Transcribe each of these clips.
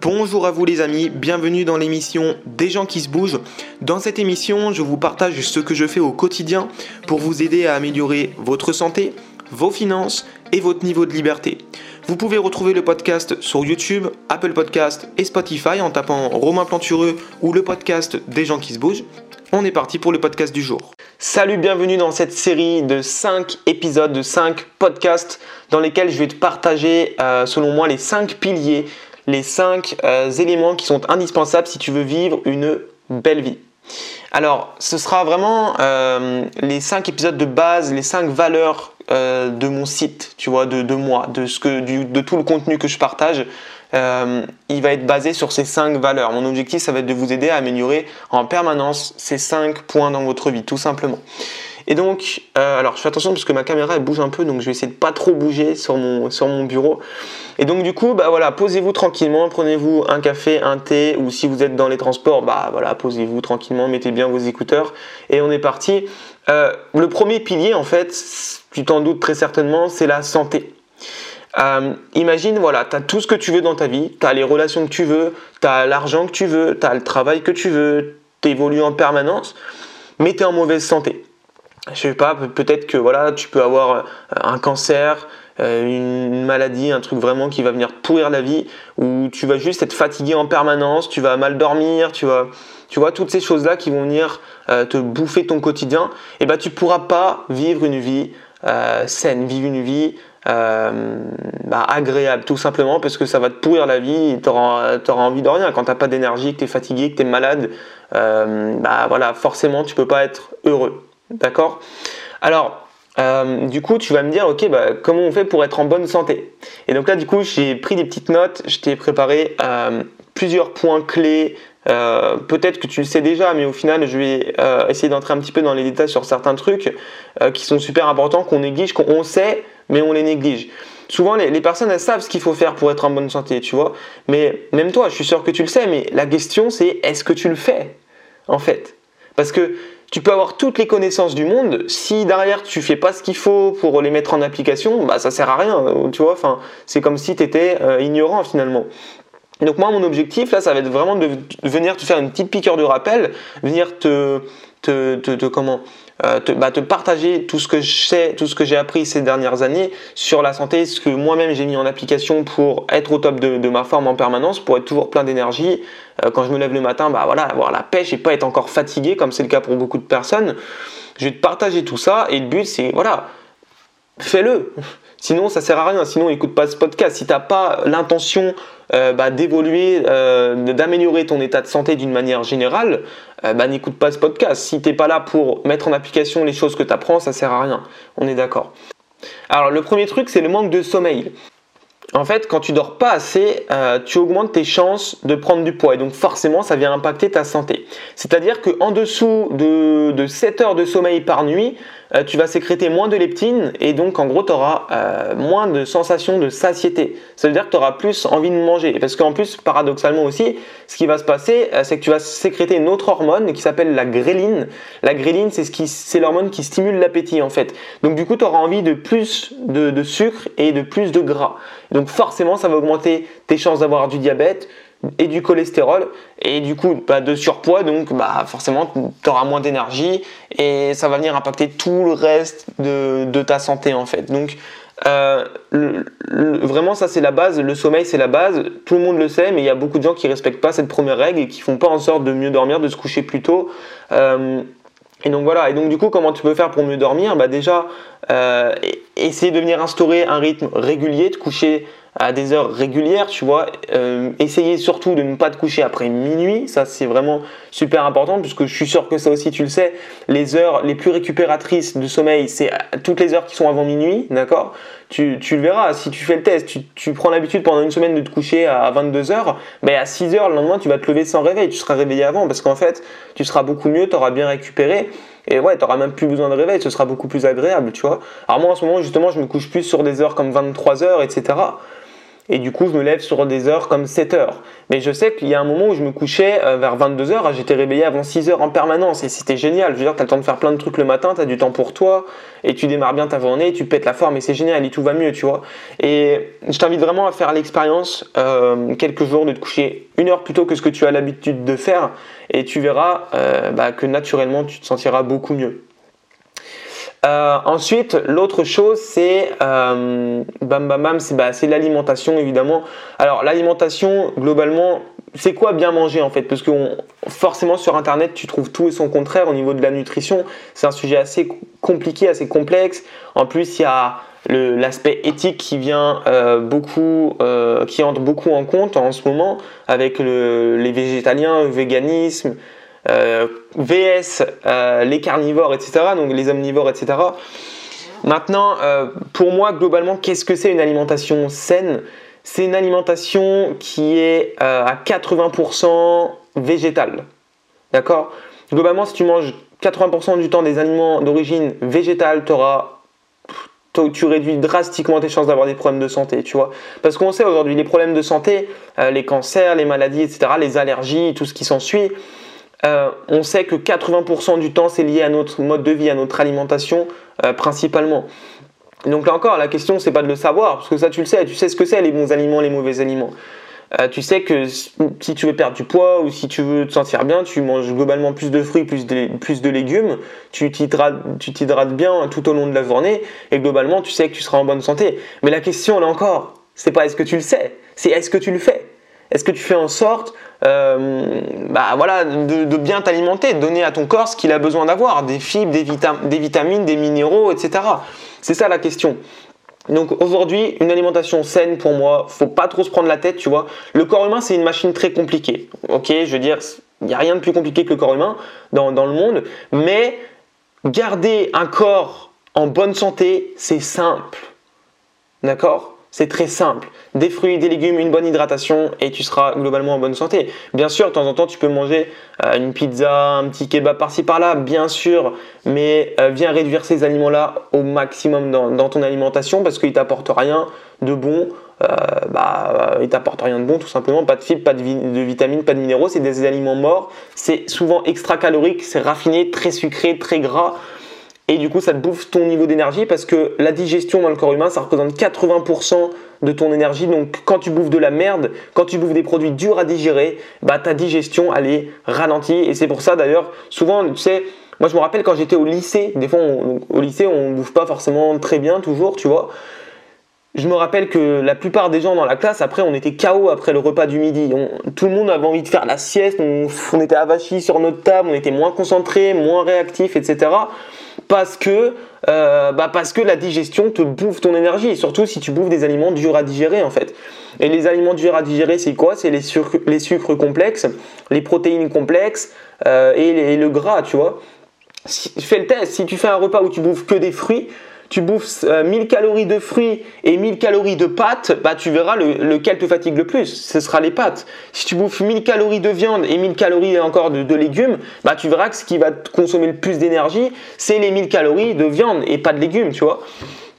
Bonjour à vous les amis, bienvenue dans l'émission Des gens qui se bougent. Dans cette émission, je vous partage ce que je fais au quotidien pour vous aider à améliorer votre santé, vos finances et votre niveau de liberté. Vous pouvez retrouver le podcast sur YouTube, Apple Podcast et Spotify en tapant Romain Plantureux ou le podcast Des gens qui se bougent. On est parti pour le podcast du jour. Salut, bienvenue dans cette série de 5 épisodes, de 5 podcasts dans lesquels je vais te partager euh, selon moi les 5 piliers les 5 euh, éléments qui sont indispensables si tu veux vivre une belle vie. Alors, ce sera vraiment euh, les 5 épisodes de base, les 5 valeurs euh, de mon site, tu vois, de, moi, de, tout le contenu que je partage. il va être basé sur ces 5 valeurs. Mon objectif, ça va être de vous aider à améliorer en permanence ces 5 points dans votre vie, tout simplement. Et donc, euh, alors je fais attention parce que ma caméra elle bouge un peu, donc je vais essayer de pas trop bouger sur mon, sur mon bureau. Et donc du coup, bah voilà, posez-vous tranquillement, prenez-vous un café, un thé, ou si vous êtes dans les transports, bah voilà, posez-vous tranquillement, mettez bien vos écouteurs, et on est parti. Euh, le premier pilier, en fait, tu t'en doutes très certainement, c'est la santé. Euh, imagine, voilà, tu as tout ce que tu veux dans ta vie, tu as les relations que tu veux, tu as l'argent que tu veux, tu as le travail que tu veux, tu évolues en permanence, mais tu es en mauvaise santé je sais pas, peut-être que voilà, tu peux avoir euh, un cancer, euh, une maladie, un truc vraiment qui va venir pourrir la vie, ou tu vas juste être fatigué en permanence, tu vas mal dormir, tu vas, tu vois, toutes ces choses-là qui vont venir euh, te bouffer ton quotidien, et ben tu pourras pas vivre une vie saine, vivre une vie bah, agréable, tout simplement parce que ça va te pourrir la vie, tu auras, envie de rien. Quand tu n'as pas d'énergie, que tu es fatigué, que tu es malade, bah voilà, forcément tu peux pas être heureux. D'accord Alors, euh, du coup, tu vas me dire, ok, bah, comment on fait pour être en bonne santé? Et donc là, du coup, j'ai pris des petites notes, je t'ai préparé euh, plusieurs points clés. Euh, peut-être que tu le sais déjà, mais au final, je vais essayer d'entrer un petit peu dans les détails sur certains trucs qui sont super importants, qu'on néglige, qu'on sait, mais on les néglige. Souvent, les, les personnes, elles savent ce qu'il faut faire pour être en bonne santé, tu vois. Mais même toi, je suis sûr que tu le sais, mais la question, c'est est-ce que tu le fais, en fait? Parce que tu peux avoir toutes les connaissances du monde, si derrière tu fais pas ce qu'il faut pour les mettre en application, bah ça sert à rien, tu vois, enfin, c'est comme si tu étais euh, ignorant finalement. Donc moi mon objectif là ça va être vraiment de venir te faire une petite piqûre de rappel, venir te, te, te comment euh, bah, te, partager tout ce que je sais, tout ce que j'ai appris ces dernières années sur la santé, ce que moi-même j'ai mis en application pour être au top de, ma forme en permanence, pour être toujours plein d'énergie. Euh, quand je me lève le matin, bah voilà, avoir la pêche et pas être encore fatigué comme c'est le cas pour beaucoup de personnes. Je vais te partager tout ça et le but c'est voilà, fais-le. Sinon, ça sert à rien. Sinon, écoute pas ce podcast. Si tu n'as pas l'intention euh, bah, d'évoluer, euh, d'améliorer ton état de santé d'une manière générale, euh, bah, n'écoute pas ce podcast. Si tu n'es pas là pour mettre en application les choses que tu apprends, ça sert à rien. On est d'accord. Alors, le premier truc, c'est le manque de sommeil. En fait, quand tu dors pas assez, tu augmentes tes chances de prendre du poids et donc forcément ça vient impacter ta santé. C'est-à-dire qu'en dessous de, de 7 heures de sommeil par nuit, euh, tu vas sécréter moins de leptine et donc en gros tu auras euh, moins de sensation de satiété. Ça veut dire que tu auras plus envie de manger. Parce qu'en plus, paradoxalement aussi, ce qui va se passer, euh, c'est que tu vas sécréter une autre hormone qui s'appelle la gréline. La gréline, c'est ce l'hormone qui stimule l'appétit en fait. Donc du coup, tu auras envie de plus de, de sucre et de plus de gras. Donc forcément, ça va augmenter tes chances d'avoir du diabète, et du cholestérol et du coup bah, de surpoids donc bah, forcément tu auras moins d'énergie et ça va venir impacter tout le reste de, ta santé en fait. Donc euh, vraiment ça c'est la base le sommeil c'est la base tout le monde le sait mais il y a beaucoup de gens qui respectent pas cette première règle et qui font pas en sorte de mieux dormir de se coucher plus tôt euh, et donc voilà, et donc du coup, comment tu peux faire pour mieux dormir? Bah déjà, euh, essayer de venir instaurer un rythme régulier, de coucher à des heures régulières, tu vois. Euh, essayez surtout de ne pas te coucher après minuit, ça c'est vraiment super important puisque je suis sûr que ça aussi tu le sais. Les heures les plus récupératrices de sommeil, c'est toutes les heures qui sont avant minuit, d'accord? Tu, tu, le verras, si tu fais le test, tu, tu prends l'habitude pendant une semaine de te coucher à 22 heures, ben à 6 heures le lendemain tu vas te lever sans réveil, tu seras réveillé avant parce qu'en fait tu seras beaucoup mieux, tu auras bien récupéré et ouais, tu n'auras même plus besoin de réveil, ce sera beaucoup plus agréable, tu vois. Alors moi en ce moment justement je me couche plus sur des heures comme 23 heures, etc. Et du coup, je me lève sur des heures comme 7 heures. Mais je sais qu'il y a un moment où je me couchais euh, vers 22 heures, j'étais réveillé avant 6 heures en permanence et c'était génial. Je veux dire, tu as le temps de faire plein de trucs le matin, tu as du temps pour toi et tu démarres bien ta journée, tu pètes la forme et c'est génial et tout va mieux, tu vois. Et je t'invite vraiment à faire l'expérience euh, quelques jours de te coucher une heure plus tôt que ce que tu as l'habitude de faire et tu verras euh, bah, que naturellement tu te sentiras beaucoup mieux. Euh, ensuite, l'autre chose, c'est euh, bam bam bam, c'est bah, l'alimentation évidemment. Alors l'alimentation, globalement, c'est quoi bien manger en fait? Parce que forcément sur Internet, tu trouves tout et son contraire au niveau de la nutrition. C'est un sujet assez compliqué, assez complexe. En plus, il y a l'aspect éthique qui vient euh, beaucoup, qui entre beaucoup en compte en ce moment avec le, les végétaliens, le véganisme, VS, euh, les carnivores, etc., donc les omnivores, etc. Maintenant, euh, pour moi, globalement, qu'est-ce que c'est une alimentation saine? C'est une alimentation qui est à 80% végétale. D'accord? Globalement, si tu manges 80% du temps des aliments d'origine végétale, tu réduis drastiquement tes chances d'avoir des problèmes de santé, tu vois? Parce qu'on sait aujourd'hui, les problèmes de santé, les cancers, les maladies, etc., les allergies, tout ce qui s'ensuit, euh, on sait que 80% du temps c'est lié à notre mode de vie, à notre alimentation euh, principalement. Donc là encore, la question c'est pas de le savoir, parce que ça tu le sais, tu sais ce que c'est les bons aliments, les mauvais aliments. Euh, tu sais que si tu veux perdre du poids ou si tu veux te sentir bien, tu manges globalement plus de fruits, plus de, plus de légumes, tu t'hydrates bien tout au long de la journée et globalement tu sais que tu seras en bonne santé. Mais la question là encore, c'est pas est-ce que tu le sais, c'est est-ce que tu le fais? Est-ce que tu fais en sorte euh, bah de, bien t'alimenter, de donner à ton corps ce qu'il a besoin d'avoir, des fibres, des, des, vitamines, des minéraux, etc. C'est ça la question. Donc aujourd'hui, une alimentation saine pour moi, faut pas trop se prendre la tête, tu vois. Le corps humain, c'est une machine très compliquée. Ok, je veux dire, il n'y a rien de plus compliqué que le corps humain dans, dans le monde, mais garder un corps en bonne santé, c'est simple. D'accord? C'est très simple. Des fruits, des légumes, une bonne hydratation et tu seras globalement en bonne santé. Bien sûr, de temps en temps, tu peux manger euh, une pizza, un petit kebab par-ci par-là, bien sûr, mais euh, viens réduire ces aliments-là au maximum dans, ton alimentation parce qu'ils t'apportent rien de bon. Euh, bah, ils t'apportent rien de bon tout simplement, pas de fibres, pas de vitamines, pas de minéraux, c'est des aliments morts, c'est souvent extra calorique, c'est raffiné, très sucré, très gras et du coup ça te bouffe ton niveau d'énergie parce que la digestion dans le corps humain ça représente 80% de ton énergie. Donc quand tu bouffes de la merde, quand tu bouffes des produits durs à digérer, bah ta digestion elle est ralentie. Et c'est pour ça d'ailleurs souvent tu sais moi je me rappelle quand j'étais au lycée, des fois au lycée on bouffe pas forcément très bien toujours tu vois. Je me rappelle que la plupart des gens dans la classe, après, on était KO après le repas du midi. tout le monde avait envie de faire la sieste, on, on était avachis sur notre table, on était moins concentré, moins réactif, etc parce que, euh, bah parce que la digestion te bouffe ton énergie, surtout si tu bouffes des aliments durs à digérer en fait. Et les aliments durs à digérer, c'est quoi? C'est les, sucres complexes, les protéines complexes euh, et, le gras, tu vois. fais le test, si tu fais un repas où tu bouffes que des fruits, tu bouffes 1000 euh, calories de fruits et 1000 calories de pâtes, bah tu verras lequel te fatigue le plus. Ce sera les pâtes. Si tu bouffes 1000 calories de viande et 1000 calories encore de, légumes, bah tu verras que ce qui va te consommer le plus d'énergie, c'est les 1000 calories de viande et pas de légumes, tu vois.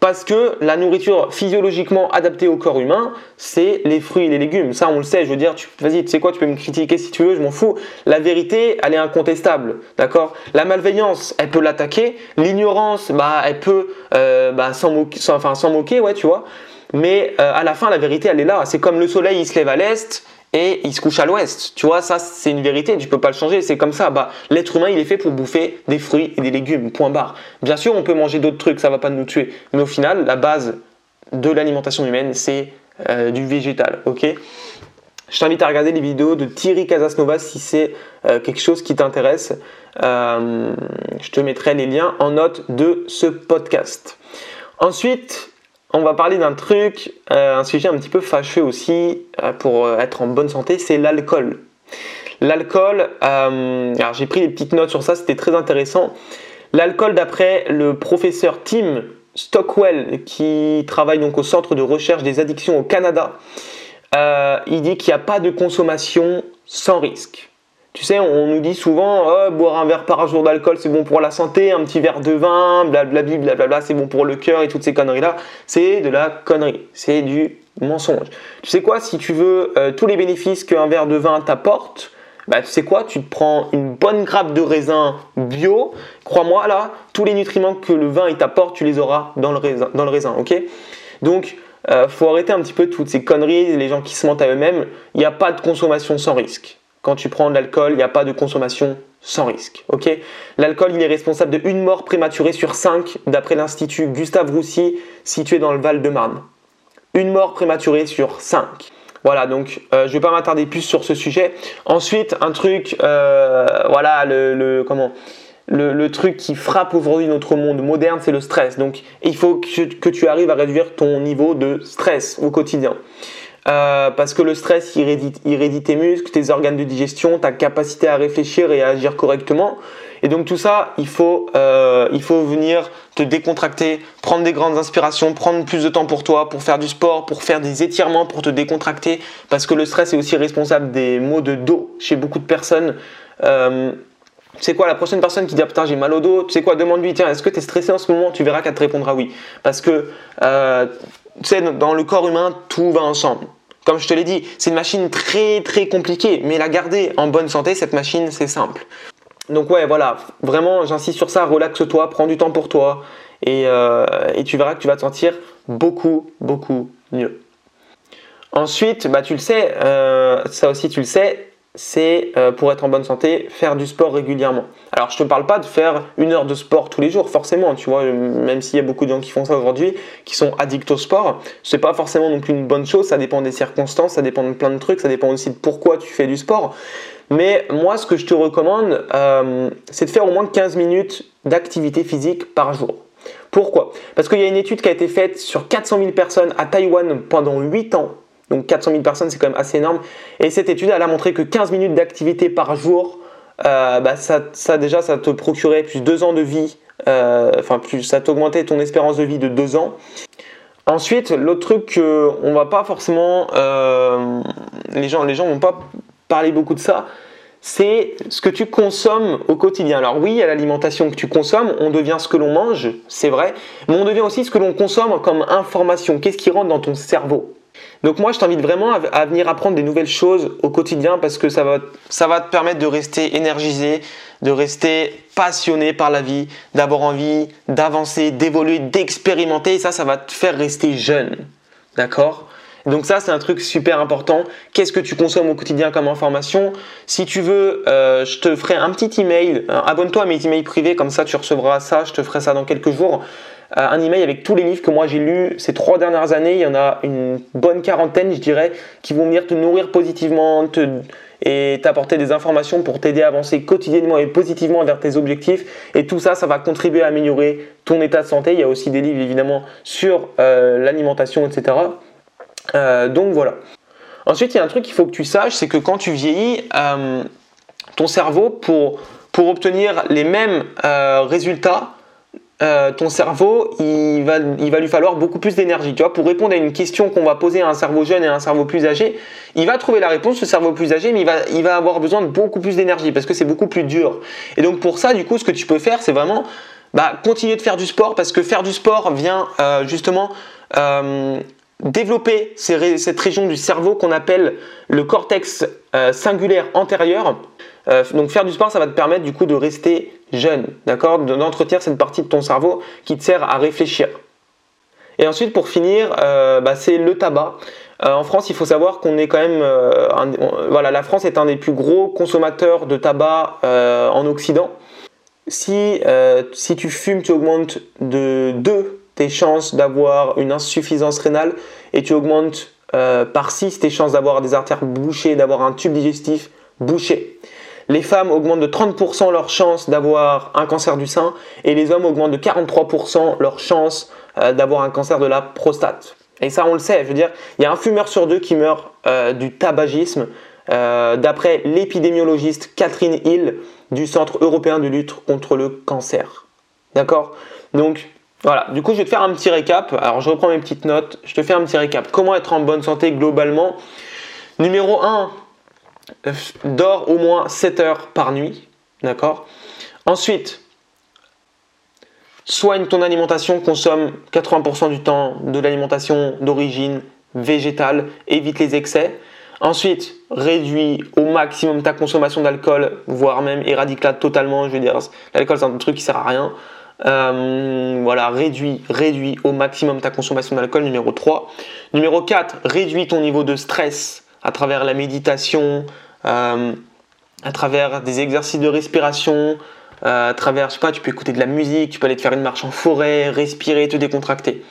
Parce que la nourriture physiologiquement adaptée au corps humain, c'est les fruits et les légumes. Ça, on le sait. Je veux dire, vas-y, tu sais quoi, tu peux me critiquer si tu veux, je m'en fous. La vérité, elle est incontestable. D'accord? La malveillance, elle peut l'attaquer. L'ignorance, bah, elle peut euh, bah, s'en moquer, enfin, moquer, ouais, tu vois. Mais euh, à la fin, la vérité, elle est là. C'est comme le soleil, il se lève à l'est et il se couche à l'ouest. Tu vois, ça c'est une vérité, tu peux pas le changer, c'est comme ça. Bah, l'être humain, il est fait pour bouffer des fruits et des légumes, point barre. Bien sûr, on peut manger d'autres trucs, ça va pas nous tuer, mais au final, la base de l'alimentation humaine, c'est euh, du végétal, ok? Je t'invite à regarder les vidéos de Thierry Casasnova si c'est euh, quelque chose qui t'intéresse. Euh, je te mettrai les liens en note de ce podcast. Ensuite, on va parler d'un truc, euh, un sujet un petit peu fâcheux aussi euh, pour euh, être en bonne santé, c'est l'alcool. L'alcool, alors j'ai pris des petites notes sur ça, c'était très intéressant. L'alcool, d'après le professeur Tim Stockwell, qui travaille donc au Centre de recherche des addictions au Canada, il dit qu'il n'y a pas de consommation sans risque. Tu sais, on nous dit souvent, oh, boire un verre par jour d'alcool, c'est bon pour la santé, un petit verre de vin, blablabla, c'est bon pour le cœur et toutes ces conneries-là. C'est de la connerie. C'est du Mensonge. Tu sais quoi, si tu veux euh, tous les bénéfices qu'un verre de vin t'apporte, bah, tu sais quoi, tu te prends une bonne grappe de raisin bio. Crois-moi, là, tous les nutriments que le vin t'apporte, tu les auras dans le raisin. Dans ok? Donc, euh, faut arrêter un petit peu toutes ces conneries, les gens qui se mentent à eux-mêmes. Il n'y a pas de consommation sans risque. Quand tu prends de l'alcool, il n'y a pas de consommation sans risque. ok? L'alcool, il est responsable de une mort prématurée sur 5 d'après l'Institut Gustave Roussy situé dans le Val-de-Marne. Une mort prématurée sur 5. Voilà, donc euh, je ne vais pas m'attarder plus sur ce sujet. Ensuite, un truc, euh, voilà, le, comment le, truc qui frappe aujourd'hui notre monde moderne, c'est le stress. Donc, il faut que, tu arrives à réduire ton niveau de stress au quotidien. Euh, parce que le stress irrédite, tes muscles, tes organes de digestion, ta capacité à réfléchir et à agir correctement. Et donc tout ça, il faut, euh, il faut venir te décontracter, prendre des grandes inspirations, prendre plus de temps pour toi, pour faire du sport, pour faire des étirements, pour te décontracter, parce que le stress est aussi responsable des maux de dos chez beaucoup de personnes. Euh, tu sais quoi, la prochaine personne qui dit ah, putain j'ai mal au dos, tu sais quoi, demande-lui tiens est-ce que tu es stressé en ce moment? Tu verras qu'elle te répondra oui. Parce que euh, tu sais, dans le corps humain, tout va ensemble. Comme je te l'ai dit, c'est une machine très très compliquée, mais la garder en bonne santé, cette machine, c'est simple. Donc ouais, voilà, vraiment, j'insiste sur ça, relaxe-toi, prends du temps pour toi, et, euh, tu verras que tu vas te sentir beaucoup, beaucoup mieux. Ensuite, bah, tu le sais, euh, ça aussi tu le sais, c'est euh, pour être en bonne santé, faire du sport régulièrement. Alors je te parle pas de faire une heure de sport tous les jours, forcément, tu vois, même s'il y a beaucoup de gens qui font ça aujourd'hui, qui sont addicts au sport, c'est pas forcément une bonne chose, ça dépend des circonstances, ça dépend de plein de trucs, ça dépend aussi de pourquoi tu fais du sport. Mais moi, ce que je te recommande, euh, c'est de faire au moins 15 minutes d'activité physique par jour. Pourquoi? Parce qu'il y a une étude qui a été faite sur 400 000 personnes à Taïwan pendant 8 ans donc 400 000 personnes, c'est quand même assez énorme. Et cette étude, elle a montré que 15 minutes d'activité par jour, euh, bah, ça, déjà, ça te procurait plus de 2 ans de vie, euh, enfin plus, ça t'augmentait ton espérance de vie de 2 ans. Ensuite, l'autre truc qu'on va pas forcément, euh, les gens, les gens vont pas parler beaucoup de ça, c'est ce que tu consommes au quotidien. Alors oui, à l'alimentation que tu consommes, on devient ce que l'on mange, c'est vrai, mais on devient aussi ce que l'on consomme comme information. Qu'est-ce qui rentre dans ton cerveau? Donc moi, je t'invite vraiment à, venir apprendre des nouvelles choses au quotidien parce que ça va, te permettre de rester énergisé, de rester passionné par la vie, d'avoir envie d'avancer, d'évoluer, d'expérimenter. Et ça, ça va te faire rester jeune. D'accord? Donc ça, c'est un truc super important. Qu'est-ce que tu consommes au quotidien comme information? Si tu veux, euh, je te ferai un petit email. Abonne-toi à mes emails privés, comme ça tu recevras ça. Je te ferai ça dans quelques jours. Euh, un email avec tous les livres que moi j'ai lus ces trois dernières années. Il y en a une bonne quarantaine, je dirais, qui vont venir te nourrir positivement et t'apporter des informations pour t'aider à avancer quotidiennement et positivement vers tes objectifs. Et tout ça, ça va contribuer à améliorer ton état de santé. Il y a aussi des livres évidemment sur euh, l'alimentation, etc. Euh, donc voilà. Ensuite, il y a un truc qu'il faut que tu saches, c'est que quand tu vieillis, ton cerveau, pour, pour obtenir les mêmes résultats, euh, ton cerveau, il va, il va lui falloir beaucoup plus d'énergie. Tu vois, pour répondre à une question qu'on va poser à un cerveau jeune et à un cerveau plus âgé, il va trouver la réponse, ce cerveau plus âgé, mais il va, il va avoir besoin de beaucoup plus d'énergie parce que c'est beaucoup plus dur. Et donc pour ça, du coup, ce que tu peux faire, c'est vraiment bah, continuer de faire du sport parce que faire du sport vient euh, justement euh, développer cette région du cerveau qu'on appelle le cortex singulaire antérieur. donc faire du sport, ça va te permettre du coup de rester jeune, d'accord D'entretenir cette partie de ton cerveau qui te sert à réfléchir. Et ensuite, pour finir, euh, bah, c'est le tabac. Euh, en France, il faut savoir qu'on est quand même, euh, voilà, la France est un des plus gros consommateurs de tabac en Occident. Si, si tu fumes, tu augmentes de 2 tes chances d'avoir une insuffisance rénale et tu augmentes par 6 tes chances d'avoir des artères bouchées, d'avoir un tube digestif bouché. Les femmes augmentent de 30% leurs chances d'avoir un cancer du sein et les hommes augmentent de 43% leurs chances euh, d'avoir un cancer de la prostate. Et ça, on le sait. Je veux dire, il y a un fumeur sur deux qui meurt euh, du tabagisme, euh, d'après l'épidémiologiste Catherine Hill du Centre européen de lutte contre le cancer. D'accord? Donc, voilà. Du coup, je vais te faire un petit récap. Alors, je reprends mes petites notes. Je te fais un petit récap. Comment être en bonne santé globalement? Numéro 1, dors au moins 7 heures par nuit. D'accord? Ensuite, soigne ton alimentation, consomme 80% du temps de l'alimentation d'origine végétale, évite les excès. Ensuite, réduis au maximum ta consommation d'alcool, voire même éradique-la totalement. Je veux dire, l'alcool c'est un truc qui sert à rien. Euh, voilà, réduis, réduis au maximum ta consommation d'alcool, numéro 3. Numéro 4, réduis ton niveau de stress à travers la méditation, euh, à travers des exercices de respiration, euh, à travers, je sais pas, tu peux écouter de la musique, tu peux aller te faire une marche en forêt, respirer, te décontracter.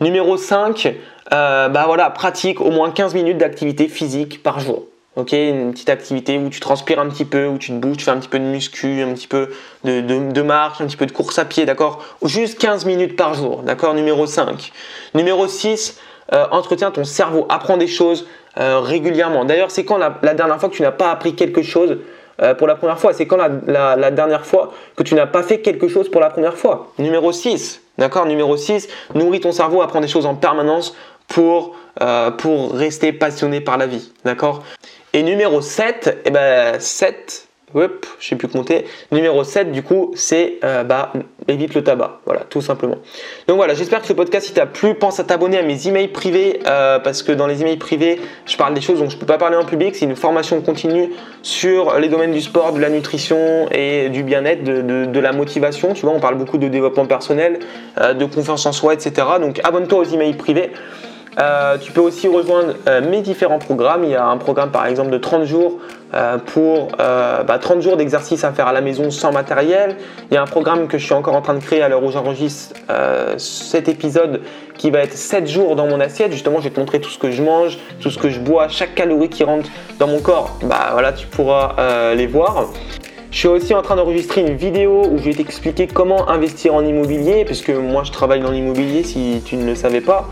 Numéro 5, bah voilà, pratique au moins 15 minutes d'activité physique par jour. Ok, une petite activité où tu transpires un petit peu, où tu te bouges, tu fais un petit peu de muscu, un petit peu de, marche, un petit peu de course à pied, d'accord? Juste 15 minutes par jour, d'accord? Numéro 5. Numéro 6, euh, entretiens ton cerveau, apprends des choses euh, régulièrement. D'ailleurs, c'est quand la, dernière fois que tu n'as pas appris quelque chose euh, pour la première fois C'est quand la, dernière fois que tu n'as pas fait quelque chose pour la première fois Numéro 6, d'accord Numéro 6, nourris ton cerveau, apprends des choses en permanence pour, pour rester passionné par la vie, d'accord et numéro 7, eh ben 7, je sais plus compter. Numéro 7, du coup, c'est euh, bah, évite le tabac. Voilà, tout simplement. Donc voilà, j'espère que ce podcast, si t'a plu, pense à t'abonner à mes emails privés euh, parce que dans les emails privés, je parle des choses dont je peux pas parler en public. C'est une formation continue sur les domaines du sport, de la nutrition et du bien-être, de, la motivation. Tu vois, on parle beaucoup de développement personnel, euh, de confiance en soi, etc. Donc abonne-toi aux emails privés. Euh, tu peux aussi rejoindre euh, mes différents programmes. Il y a un programme par exemple de 30 jours euh, pour 30 bah, jours d'exercice à faire à la maison sans matériel. Il y a un programme que je suis encore en train de créer à l'heure où j'enregistre cet épisode qui va être 7 jours dans mon assiette. Justement, je vais te montrer tout ce que je mange, tout ce que je bois, chaque calorie qui rentre dans mon corps. Bah voilà, tu pourras les voir. Je suis aussi en train d'enregistrer une vidéo où je vais t'expliquer comment investir en immobilier, puisque moi je travaille dans l'immobilier si tu ne le savais pas.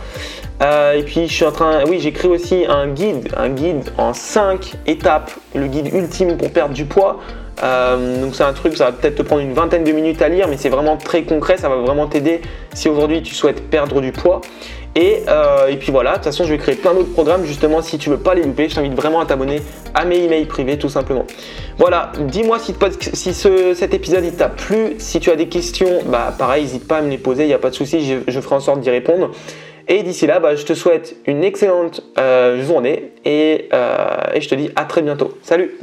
Euh, et puis je suis en train, oui, créé aussi un guide, un guide en 5 étapes, le guide ultime pour perdre du poids. Euh, donc c'est un truc, ça va peut-être te prendre une vingtaine de minutes à lire, mais c'est vraiment très concret, ça va vraiment t'aider si aujourd'hui tu souhaites perdre du poids. Et, euh, et, puis voilà, de toute façon je vais créer plein d'autres programmes justement si tu veux pas les louper, je t'invite vraiment à t'abonner à mes emails privés tout simplement. Voilà, dis-moi si, cet épisode t'a plu, si tu as des questions, bah pareil, n'hésite pas à me les poser, il n'y a pas de souci, je, je ferai en sorte d'y répondre. Et d'ici là, bah, je te souhaite une excellente euh, journée et, euh, et je te dis à très bientôt. Salut